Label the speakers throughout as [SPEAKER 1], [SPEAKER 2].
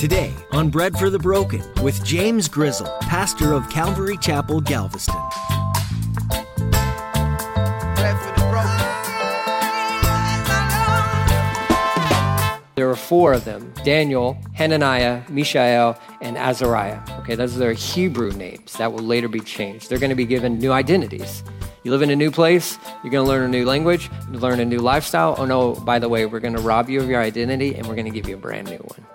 [SPEAKER 1] Today on Bread for the Broken with James Grizzle, pastor of Calvary Chapel, Galveston.
[SPEAKER 2] There were four of them Daniel, Hananiah, Mishael, and Azariah. Okay, those are their Hebrew names that will later be changed. They're going to be given new identities. You live in a new place, you're going to learn a new language, learn a new lifestyle. Oh, no, by the way, we're going to rob you of your identity and we're going to give you a brand new one.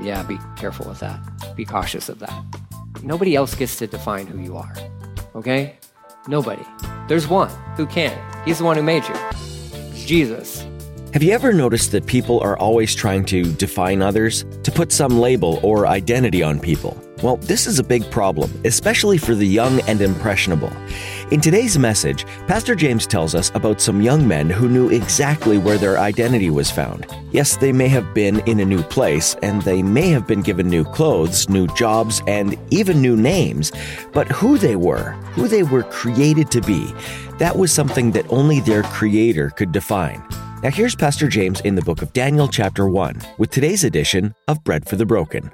[SPEAKER 2] Yeah, be careful with that. Be cautious of that. Nobody else gets to define who you are. Okay? Nobody. There's one who can. He's the one who made you. Jesus.
[SPEAKER 3] Have you ever noticed that people are always trying to define others, to put some label or identity on people? Well, this is a big problem, especially for the young and impressionable. In today's message, Pastor James tells us about some young men who knew exactly where their identity was found. Yes, they may have been in a new place, and they may have been given new clothes, new jobs, and even new names, but who they were, who they were created to be, that was something that only their Creator could define. Now, here's Pastor James in the book of Daniel, chapter 1, with today's edition of Bread for the Broken.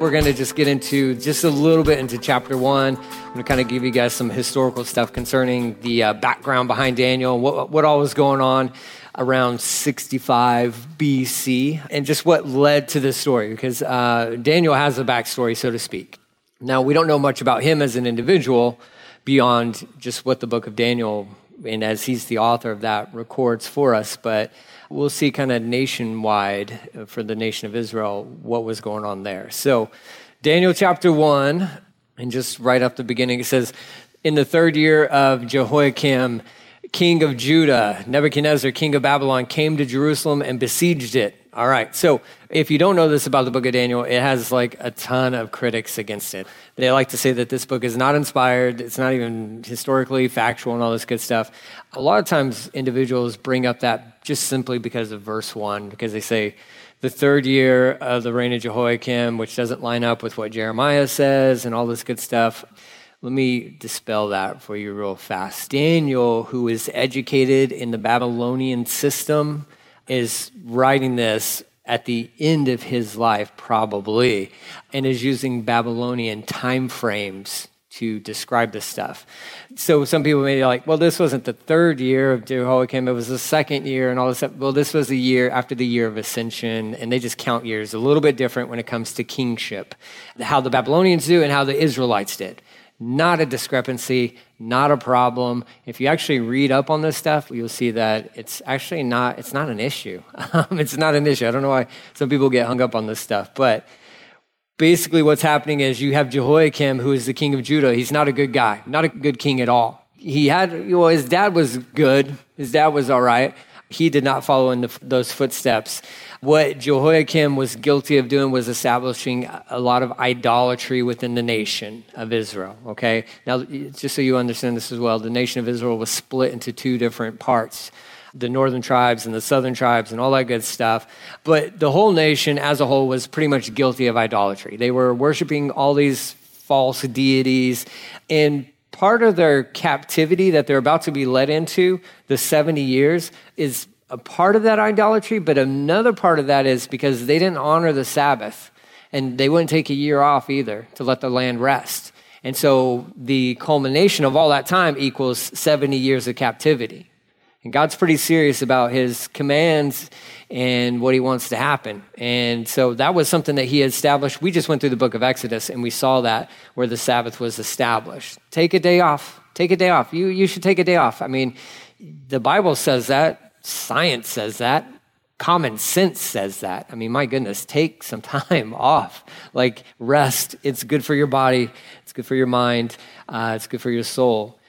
[SPEAKER 2] We're going to just get into just a little bit into chapter one. I'm going to kind of give you guys some historical stuff concerning the uh, background behind Daniel, what, what all was going on around 65 BC, and just what led to this story, because uh, Daniel has a backstory, so to speak. Now, we don't know much about him as an individual beyond just what the book of Daniel, and as he's the author of that, records for us, but we'll see kind of nationwide uh, for the nation of Israel what was going on there. So, Daniel chapter 1, and just right up the beginning, it says, In the third year of Jehoiakim, king of Judah, Nebuchadnezzar, king of Babylon, came to Jerusalem and besieged it. All right. So if you don't know this about the book of Daniel, it has like a ton of critics against it. They like to say that this book is not inspired, it's not even historically factual and all this good stuff. A lot of times individuals bring up that just simply because of verse one, because they say, the third year of the reign of Jehoiakim, which doesn't line up with what Jeremiah says and all this good stuff. Let me dispel that for you real fast. Daniel, who is educated in the Babylonian system, is writing this at the end of his life, probably, and is using Babylonian time frames to describe this stuff. So some people may be like, well, this wasn't the third year of Jehoiakim, it was the second year and all this stuff. Well, this was the year after the year of ascension, and they just count years a little bit different when it comes to kingship. How the Babylonians do and how the Israelites did. Not a discrepancy, not a problem. If you actually read up on this stuff, you'll see that it's actually not, it's not an issue. it's not an issue. I don't know why some people get hung up on this stuff, but basically what's happening is you have Jehoiakim, who is the king of Judah. He's not a good guy, not a good king at all. He had, well, his dad was good. His dad was all right. He did not follow in the, those footsteps. What Jehoiakim was guilty of doing was establishing a lot of idolatry within the nation of Israel. Okay? Now, just so you understand this as well, the nation of Israel was split into two different parts the northern tribes and the southern tribes and all that good stuff. But the whole nation as a whole was pretty much guilty of idolatry. They were worshiping all these false deities. And part of their captivity that they're about to be led into, the 70 years, is a part of that idolatry. But another part of that is because they didn't honor the Sabbath and they wouldn't take a year off either to let the land rest. And so the culmination of all that time equals 70 years of captivity. And God's pretty serious about his commands and what he wants to happen. And so that was something that he established. We just went through the book of Exodus and we saw that where the Sabbath was established. Take a day off. Take a day off. You, you should take a day off. I mean, the Bible says that, science says that, common sense says that. I mean, my goodness, take some time off. Like rest. It's good for your body, it's good for your mind, uh, it's good for your soul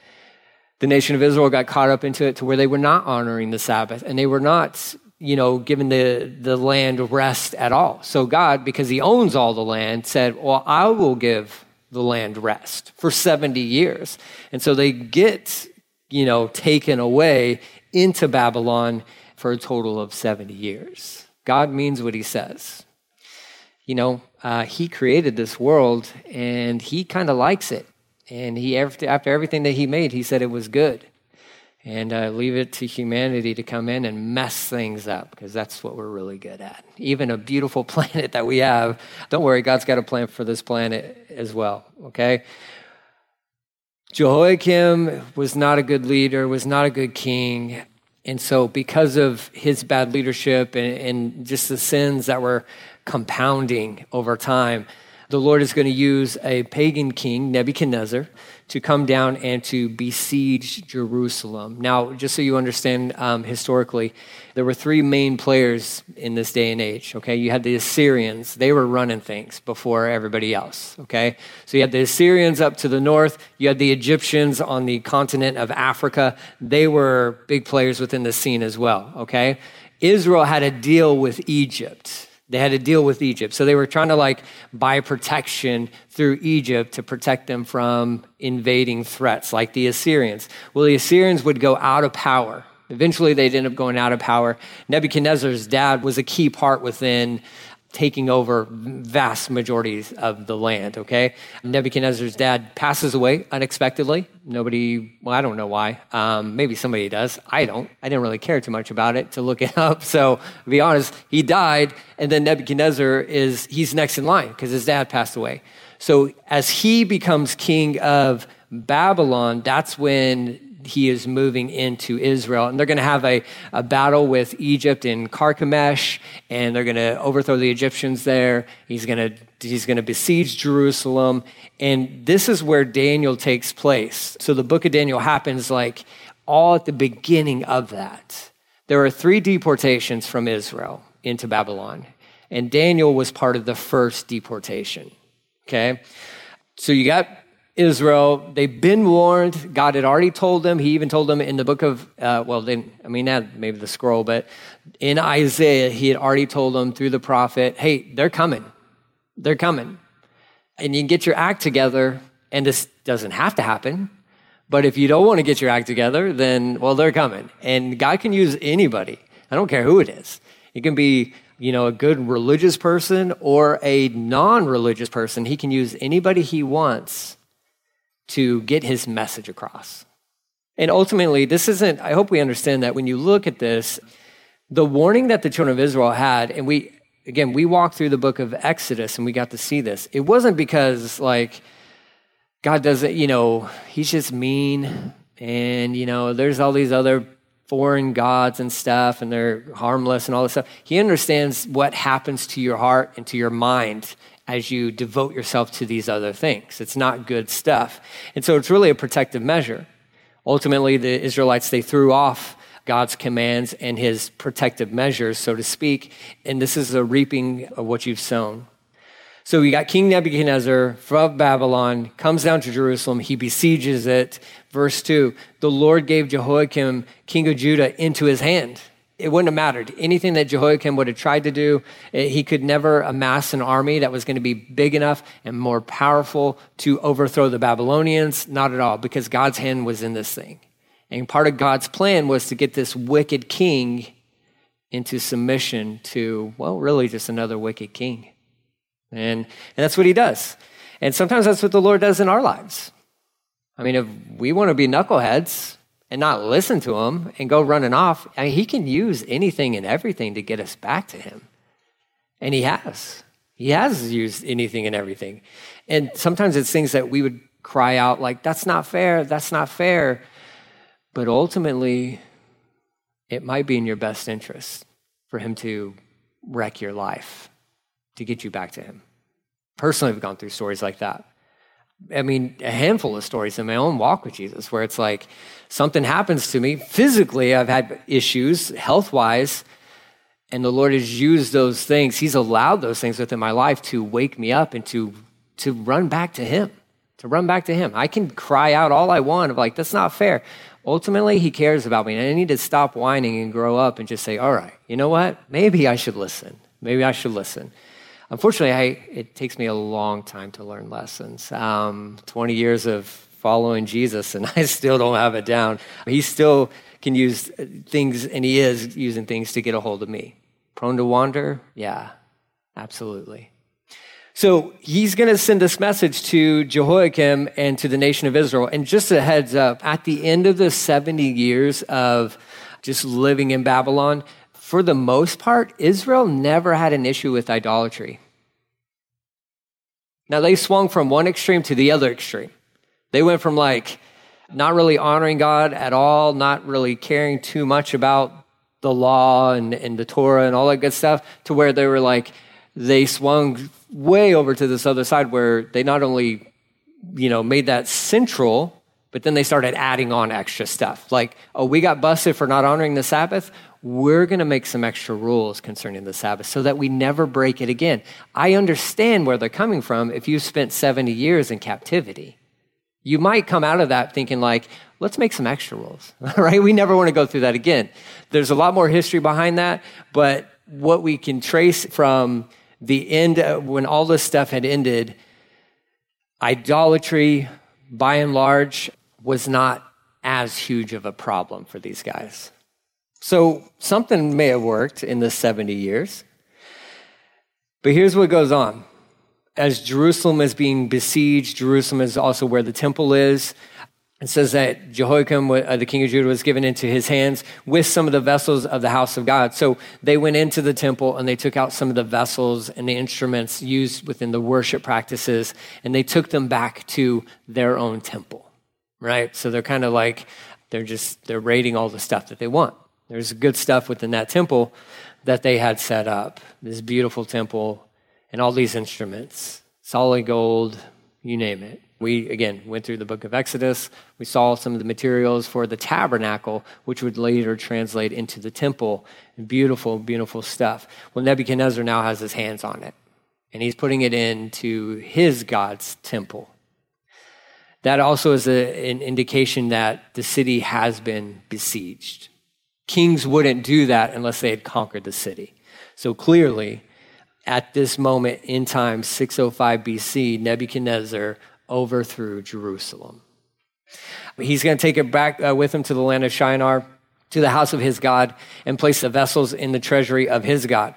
[SPEAKER 2] the nation of Israel got caught up into it to where they were not honoring the Sabbath and they were not, you know, given the, the land rest at all. So God, because he owns all the land, said, Well, I will give the land rest for 70 years. And so they get you know, taken away into Babylon for a total of 70 years. God means what he says. You know, uh, he created this world and he kind of likes it. And he, after everything that he made, he said it was good. And uh, leave it to humanity to come in and mess things up because that's what we're really good at. Even a beautiful planet that we have, don't worry, God's got a plan for this planet as well, okay? Jehoiakim was not a good leader, was not a good king. And so, because of his bad leadership and, and just the sins that were compounding over time, the Lord is going to use a pagan king, Nebuchadnezzar, to come down and to besiege Jerusalem. Now, just so you understand um, historically, there were three main players in this day and age. Okay, you had the Assyrians; they were running things before everybody else. Okay, so you had the Assyrians up to the north. You had the Egyptians on the continent of Africa. They were big players within the scene as well. Okay, Israel had a deal with Egypt. They had to deal with Egypt. So they were trying to like buy protection through Egypt to protect them from invading threats like the Assyrians. Well, the Assyrians would go out of power. Eventually, they'd end up going out of power. Nebuchadnezzar's dad was a key part within taking over vast majorities of the land, okay? Nebuchadnezzar's dad passes away unexpectedly. Nobody, well, I don't know why. Um, maybe somebody does. I don't. I didn't really care too much about it to look it up. So, to be honest, he died, and then Nebuchadnezzar is, he's next in line because his dad passed away. So, as he becomes king of Babylon, that's when he is moving into Israel. And they're going to have a, a battle with Egypt in Carchemish, and they're going to overthrow the Egyptians there. He's going to he's going to besiege Jerusalem. And this is where Daniel takes place. So the book of Daniel happens like all at the beginning of that. There are three deportations from Israel into Babylon, and Daniel was part of the first deportation. Okay? So you got Israel. They've been warned. God had already told them. He even told them in the book of, uh, well, then, I mean, not maybe the scroll, but in Isaiah, he had already told them through the prophet, hey, they're coming. They're coming. And you can get your act together, and this doesn't have to happen. But if you don't want to get your act together, then, well, they're coming. And God can use anybody. I don't care who it is. It can be, you know, a good religious person or a non religious person. He can use anybody he wants to get his message across. And ultimately, this isn't, I hope we understand that when you look at this, the warning that the children of Israel had, and we, again, we walked through the book of Exodus and we got to see this. It wasn't because, like, God doesn't, you know, he's just mean and, you know, there's all these other foreign gods and stuff and they're harmless and all this stuff. He understands what happens to your heart and to your mind as you devote yourself to these other things. It's not good stuff. And so it's really a protective measure. Ultimately, the Israelites, they threw off God's commands and his protective measures, so to speak. And this is a reaping of what you've sown. So we got King Nebuchadnezzar from Babylon, comes down to Jerusalem, he besieges it. Verse 2 The Lord gave Jehoiakim, king of Judah, into his hand it wouldn't have mattered. Anything that Jehoiakim would have tried to do, eh, he could never amass an army that was going to be big enough and more powerful to overthrow the Babylonians. Not at all, because God's hand was in this thing. And part of God's plan was to get this wicked king into submission to, well, really just another wicked king. And, and that's what he does. And sometimes that's what the Lord does in our lives. I mean, if we want to be knuckleheads, and not listen to him and go running off, I mean, he can use anything and everything to get us back to him. And he has. He has used anything and everything. And sometimes it's things that we would cry out, like, that's not fair, that's not fair. But ultimately, it might be in your best interest for him to wreck your life to get you back to him. Personally, I've gone through stories like that. I mean, a handful of stories in my own walk with Jesus where it's like something happens to me. Physically, I've had issues health wise, and the Lord has used those things. He's allowed those things within my life to wake me up and to, to run back to Him, to run back to Him. I can cry out all I want of like, that's not fair. Ultimately, He cares about me, and I need to stop whining and grow up and just say, all right, you know what? Maybe I should listen. Maybe I should listen. Unfortunately, I, it takes me a long time to learn lessons. Um, 20 years of following Jesus, and I still don't have it down. He still can use things, and he is using things to get a hold of me. Prone to wander? Yeah, absolutely. So he's going to send this message to Jehoiakim and to the nation of Israel. And just a heads up, at the end of the 70 years of just living in Babylon, for the most part, Israel never had an issue with idolatry. Now, they swung from one extreme to the other extreme. They went from like not really honoring God at all, not really caring too much about the law and, and the Torah and all that good stuff, to where they were like, they swung way over to this other side where they not only, you know, made that central, but then they started adding on extra stuff. Like, oh, we got busted for not honoring the Sabbath. We're going to make some extra rules concerning the Sabbath so that we never break it again. I understand where they're coming from if you spent 70 years in captivity. You might come out of that thinking, like, let's make some extra rules, right? We never want to go through that again. There's a lot more history behind that, but what we can trace from the end, uh, when all this stuff had ended, idolatry, by and large, was not as huge of a problem for these guys. So something may have worked in the 70 years. But here's what goes on. As Jerusalem is being besieged, Jerusalem is also where the temple is. It says that Jehoiakim, uh, the king of Judah, was given into his hands with some of the vessels of the house of God. So they went into the temple and they took out some of the vessels and the instruments used within the worship practices and they took them back to their own temple, right? So they're kind of like, they're just, they're raiding all the stuff that they want. There's good stuff within that temple that they had set up, this beautiful temple and all these instruments, solid gold, you name it. We, again, went through the book of Exodus. We saw some of the materials for the tabernacle, which would later translate into the temple. Beautiful, beautiful stuff. Well, Nebuchadnezzar now has his hands on it, and he's putting it into his God's temple. That also is a, an indication that the city has been besieged. Kings wouldn't do that unless they had conquered the city. So clearly, at this moment in time, 605 BC, Nebuchadnezzar overthrew Jerusalem. He's going to take it back uh, with him to the land of Shinar, to the house of his God, and place the vessels in the treasury of his God.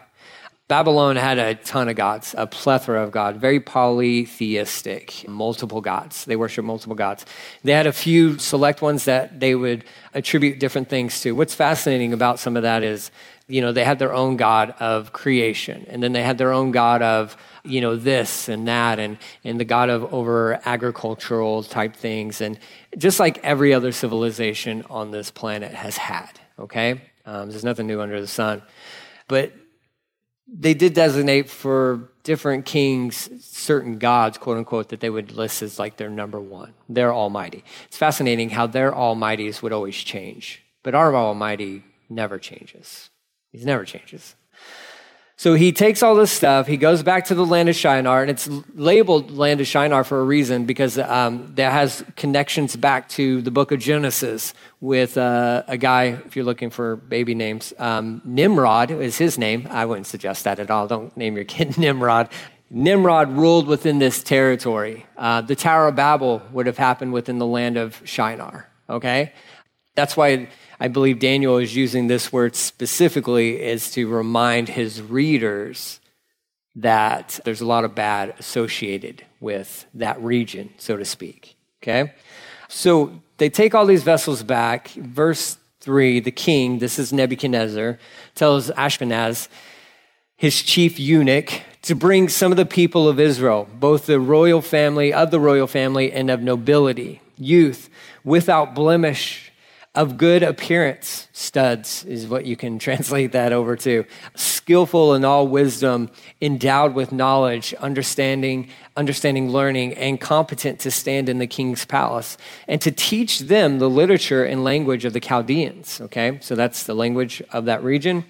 [SPEAKER 2] Babylon had a ton of gods, a plethora of gods, very polytheistic, multiple gods. They worship multiple gods. They had a few select ones that they would attribute different things to. What's fascinating about some of that is, you know, they had their own god of creation, and then they had their own god of you know, this and that, and, and the God of over agricultural type things, and just like every other civilization on this planet has had, okay? Um, there's nothing new under the sun. But they did designate for different kings certain gods, quote unquote, that they would list as like their number one. Their almighty. It's fascinating how their almighties would always change, but our almighty never changes. He never changes. So he takes all this stuff, he goes back to the land of Shinar, and it's labeled land of Shinar for a reason because um, that has connections back to the book of Genesis with uh, a guy, if you're looking for baby names, um, Nimrod is his name. I wouldn't suggest that at all. Don't name your kid Nimrod. Nimrod ruled within this territory. Uh, the Tower of Babel would have happened within the land of Shinar, okay? That's why I believe Daniel is using this word specifically is to remind his readers that there's a lot of bad associated with that region, so to speak. Okay? So they take all these vessels back. Verse 3 the king, this is Nebuchadnezzar, tells Ashpenaz, his chief eunuch, to bring some of the people of Israel, both the royal family, of the royal family, and of nobility, youth, without blemish of good appearance, studs is what you can translate that over to. Skillful in all wisdom, endowed with knowledge, understanding, understanding learning, and competent to stand in the king's palace, and to teach them the literature and language of the Chaldeans. Okay, so that's the language of that region.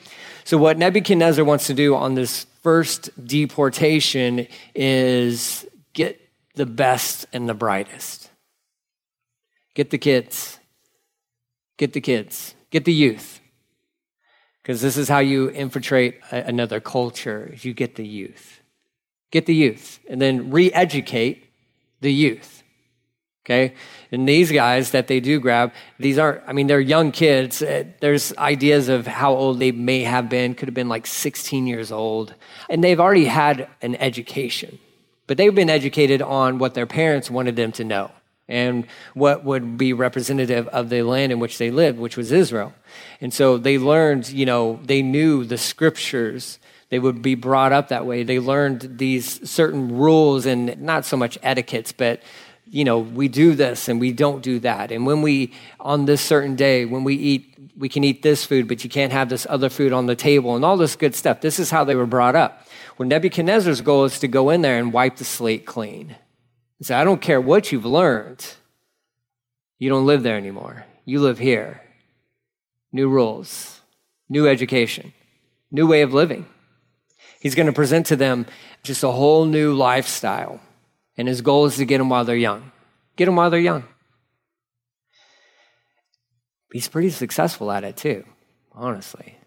[SPEAKER 2] So, what Nebuchadnezzar wants to do on this first deportation is get the best and the brightest. Get the kids Get the kids, get the youth. Because this is how you infiltrate a, another culture, you get the youth. Get the youth, and then re educate the youth. Okay. And these guys that they do grab, these aren't, I mean, they're young kids. Uh, There's ideas of how old they may have been, could have been like 16 years old. And they've already had an education, but they've been educated on what their parents wanted them to know and what would be representative of the land in which they lived, which was Israel. And so they learned, you know, they knew the scriptures. They would be brought up that way. They learned these certain rules and not so much etiquettes, but you know, we do this and we don't do that. And when we, on this certain day, when we eat, we can eat this food, but you can't have this other food on the table and all this good stuff. This is how they were brought up. Well, Nebuchadnezzar's goal is to go in there and wipe the slate clean. He said, I don't care what you've learned. You don't live there anymore. You live here. New rules, new education, new way of living. He's going to present to them just a whole new lifestyle. And his goal is to get them while they're young. Get them while they're young. He's pretty successful at it too, honestly.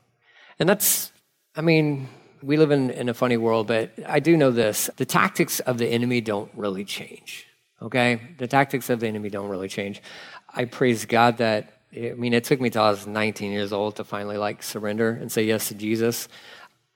[SPEAKER 2] And that's, I mean, we live in, in a funny world, but I do know this the tactics of the enemy don't really change. Okay? The tactics of the enemy don't really change. I praise God that, I mean, it took me till I was 19 years old to finally like surrender and say yes to Jesus.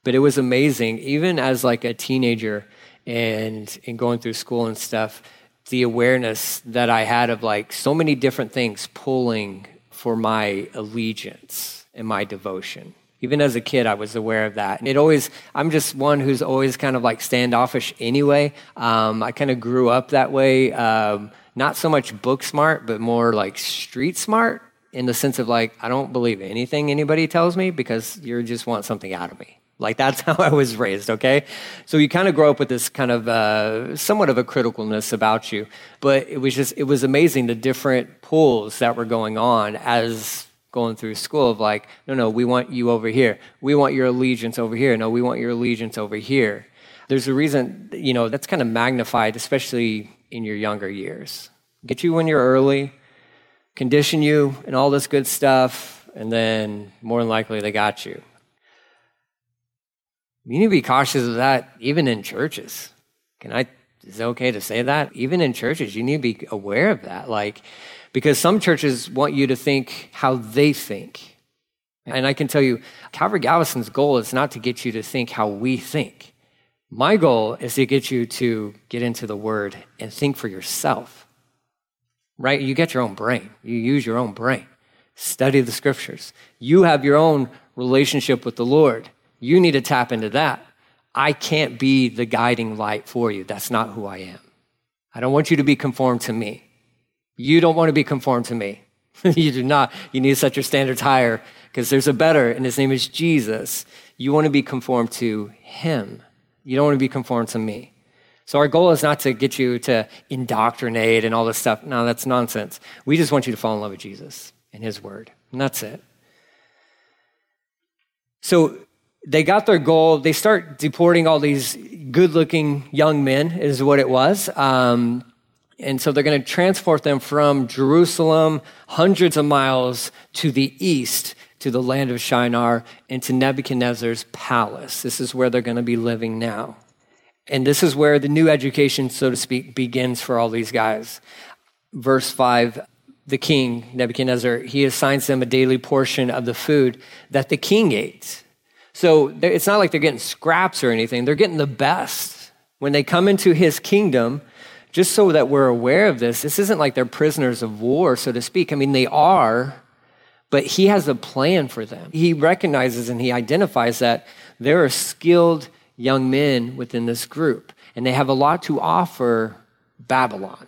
[SPEAKER 2] But it was amazing, even as like a teenager and, and going through school and stuff, the awareness that I had of like so many different things pulling for my allegiance and my devotion. Even as a kid, I was aware of that. And it always, I'm just one who's always kind of like standoffish anyway. Um, I kind of grew up that way. Um, not so much book smart, but more like street smart in the sense of like, I don't believe anything anybody tells me because you just want something out of me. Like that's how I was raised, okay? So you kind of grow up with this kind of uh, somewhat of a criticalness about you. But it was just, it was amazing the different pulls that were going on as going through school of like, no, no, we want you over here. We want your allegiance over here. No, we want your allegiance over here. There's a reason, you know, that's kind of magnified, especially in your younger years. Get you when you're early, condition you, and all this good stuff, and then more than likely they got you. You need to be cautious of that even in churches. Can I, is it okay to say that? Even in churches, you need to be aware of that. Like, because some churches want you to think how they think. And I can tell you, Calvary Galveston's goal is not to get you to think how we think. My goal is to get you to get into the Word and think for yourself. Right? You get your own brain, you use your own brain. Study the scriptures. You have your own relationship with the Lord. You need to tap into that. I can't be the guiding light for you. That's not who I am. I don't want you to be conformed to me. You don't want to be conformed to me. you do not. You need to set your standards higher because there's a better, and his name is Jesus. You want to be conformed to him. You don't want to be conformed to me. So our goal is not to get you to indoctrinate and all this stuff. No, that's nonsense. We just want you to fall in love with Jesus and his word. And that's it. So they got their goal. They start deporting all these good looking young men, is what it was. Um, and so they're going to transport them from Jerusalem, hundreds of miles to the east, to the land of Shinar, into Nebuchadnezzar's palace. This is where they're going to be living now. And this is where the new education, so to speak, begins for all these guys. Verse 5 the king, Nebuchadnezzar, he assigns them a daily portion of the food that the king ate. So it's not like they're getting scraps or anything, they're getting the best. When they come into his kingdom, just so that we're aware of this, this isn't like they're prisoners of war, so to speak. I mean, they are, but he has a plan for them. He recognizes and he identifies that there are skilled young men within this group, and they have a lot to offer Babylon.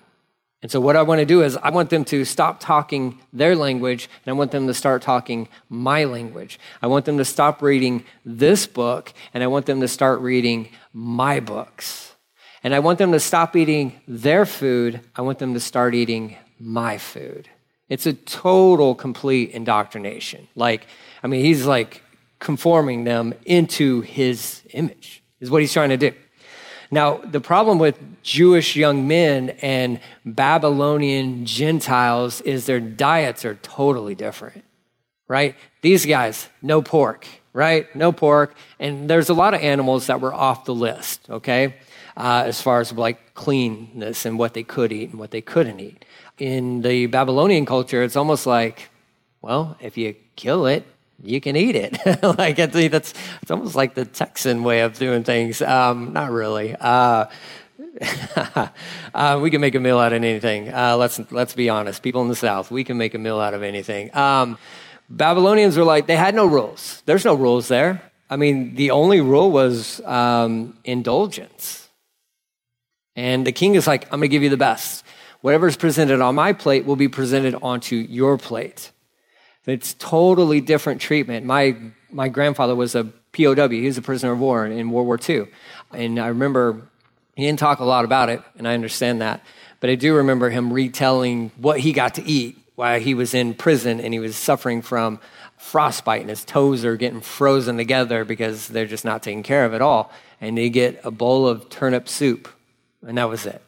[SPEAKER 2] And so, what I want to do is, I want them to stop talking their language, and I want them to start talking my language. I want them to stop reading this book, and I want them to start reading my books. And I want them to stop eating their food. I want them to start eating my food. It's a total, complete indoctrination. Like, I mean, he's like conforming them into his image, is what he's trying to do. Now, the problem with Jewish young men and Babylonian Gentiles is their diets are totally different, right? These guys, no pork, right? No pork. And there's a lot of animals that were off the list, okay? Uh, as far as like cleanness and what they could eat and what they couldn't eat. In the Babylonian culture, it's almost like, well, if you kill it, you can eat it. like I that's it's almost like the Texan way of doing things. Um, not really. Uh, uh, we can make a meal out of anything. Uh, let's let's be honest. People in the South, we can make a meal out of anything. Um, Babylonians were like they had no rules. There's no rules there. I mean, the only rule was um, indulgence. And the king is like, I'm going to give you the best. Whatever's presented on my plate will be presented onto your plate. It's totally different treatment. My, my grandfather was a POW. He was a prisoner of war in World War II. And I remember he didn't talk a lot about it, and I understand that. But I do remember him retelling what he got to eat while he was in prison and he was suffering from frostbite and his toes are getting frozen together because they're just not taking care of at all. And they get a bowl of turnip soup, and that was it.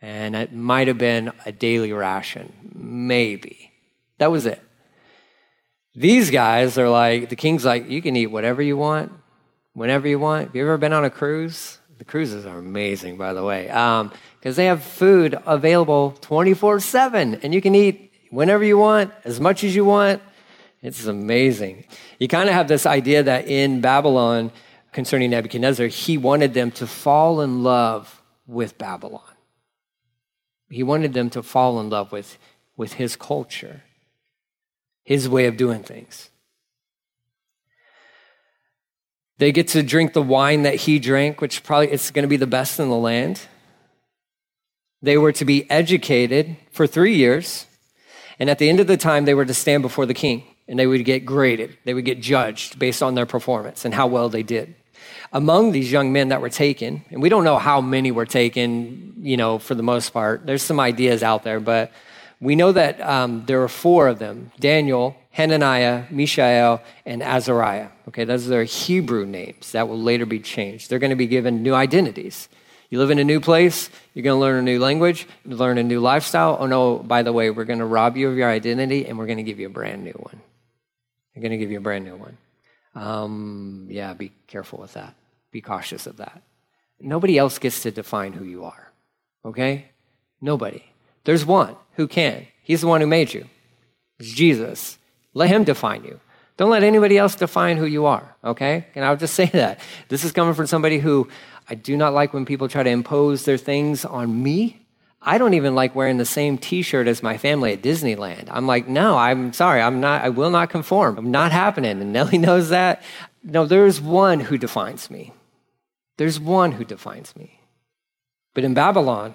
[SPEAKER 2] And it might have been a daily ration, maybe. That was it. These guys are like, the king's like, you can eat whatever you want, whenever you want. Have you ever been on a cruise? The cruises are amazing, by the way, because um, they have food available 24 7, and you can eat whenever you want, as much as you want. It's amazing. You kind of have this idea that in Babylon, concerning Nebuchadnezzar, he wanted them to fall in love with Babylon. He wanted them to fall in love with, with his culture, his way of doing things. They get to drink the wine that he drank, which probably it's going to be the best in the land. They were to be educated for three years. And at the end of the time, they were to stand before the king and they would get graded. They would get judged based on their performance and how well they did. Among these young men that were taken, and we don't know how many were taken, you know, for the most part, there's some ideas out there, but we know that um, there were four of them Daniel, Hananiah, Mishael, and Azariah. Okay, those are their Hebrew names that will later be changed. They're going to be given new identities. You live in a new place, you're going to learn a new language, learn a new lifestyle. Oh, no, by the way, we're going to rob you of your identity and we're going to give you a brand new one. I'm going to give you a brand new one. Um, yeah, be careful with that. Be cautious of that. Nobody else gets to define who you are, okay? Nobody. There's one who can. He's the one who made you. It's Jesus. Let him define you. Don't let anybody else define who you are, okay? And I'll just say that. This is coming from somebody who I do not like when people try to impose their things on me. I don't even like wearing the same t-shirt as my family at Disneyland. I'm like, no, I'm sorry, I'm not, I will not conform. I'm not happening. And Nellie knows that. No, there's one who defines me. There's one who defines me. But in Babylon,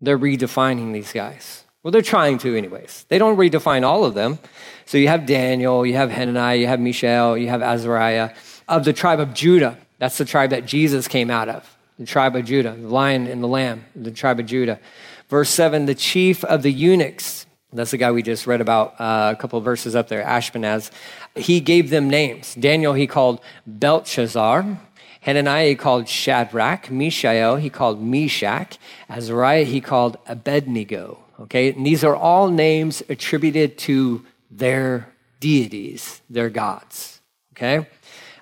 [SPEAKER 2] they're redefining these guys. Well, they're trying to, anyways. They don't redefine all of them. So you have Daniel, you have Hananiah, you have Mishael, you have Azariah of the tribe of Judah. That's the tribe that Jesus came out of, the tribe of Judah, the lion and the lamb, the tribe of Judah. Verse 7 the chief of the eunuchs, that's the guy we just read about uh, a couple of verses up there, Ashpenaz. He gave them names. Daniel, he called Belteshazzar. Hananiah, he called Shadrach. Mishael, he called Meshach. Azariah, he called Abednego. Okay, and these are all names attributed to their deities, their gods. Okay,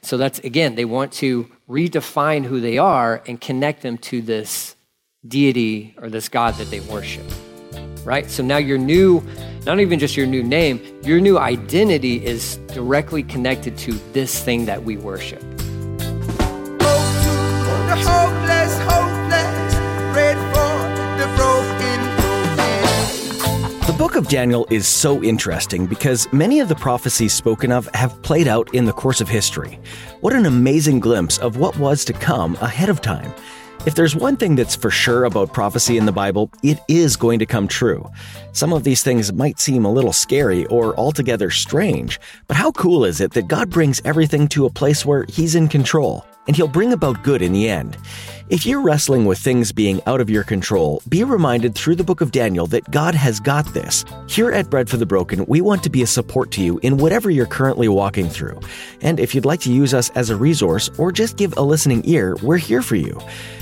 [SPEAKER 2] so that's again, they want to redefine who they are and connect them to this deity or this God that they worship. Right? So now your new, not even just your new name, your new identity is directly connected to this thing that we worship.
[SPEAKER 3] The book of Daniel is so interesting because many of the prophecies spoken of have played out in the course of history. What an amazing glimpse of what was to come ahead of time. If there's one thing that's for sure about prophecy in the Bible, it is going to come true. Some of these things might seem a little scary or altogether strange, but how cool is it that God brings everything to a place where He's in control? And he'll bring about good in the end. If you're wrestling with things being out of your control, be reminded through the book of Daniel that God has got this. Here at Bread for the Broken, we want to be a support to you in whatever you're currently walking through. And if you'd like to use us as a resource or just give a listening ear, we're here for you.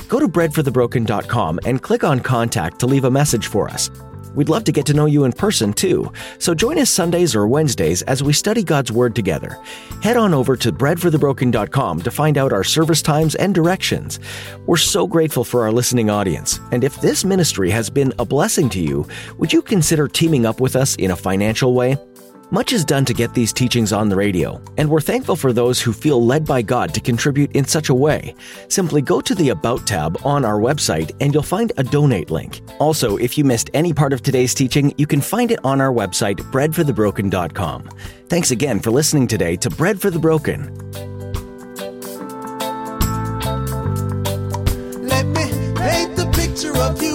[SPEAKER 3] Go to breadforthebroken.com and click on contact to leave a message for us. We'd love to get to know you in person too, so join us Sundays or Wednesdays as we study God's Word together. Head on over to breadforthebroken.com to find out our service times and directions. We're so grateful for our listening audience, and if this ministry has been a blessing to you, would you consider teaming up with us in a financial way? Much is done to get these teachings on the radio, and we're thankful for those who feel led by God to contribute in such a way. Simply go to the About tab on our website and you'll find a donate link. Also, if you missed any part of today's teaching, you can find it on our website, breadforthebroken.com. Thanks again for listening today to Bread for the Broken. picture of you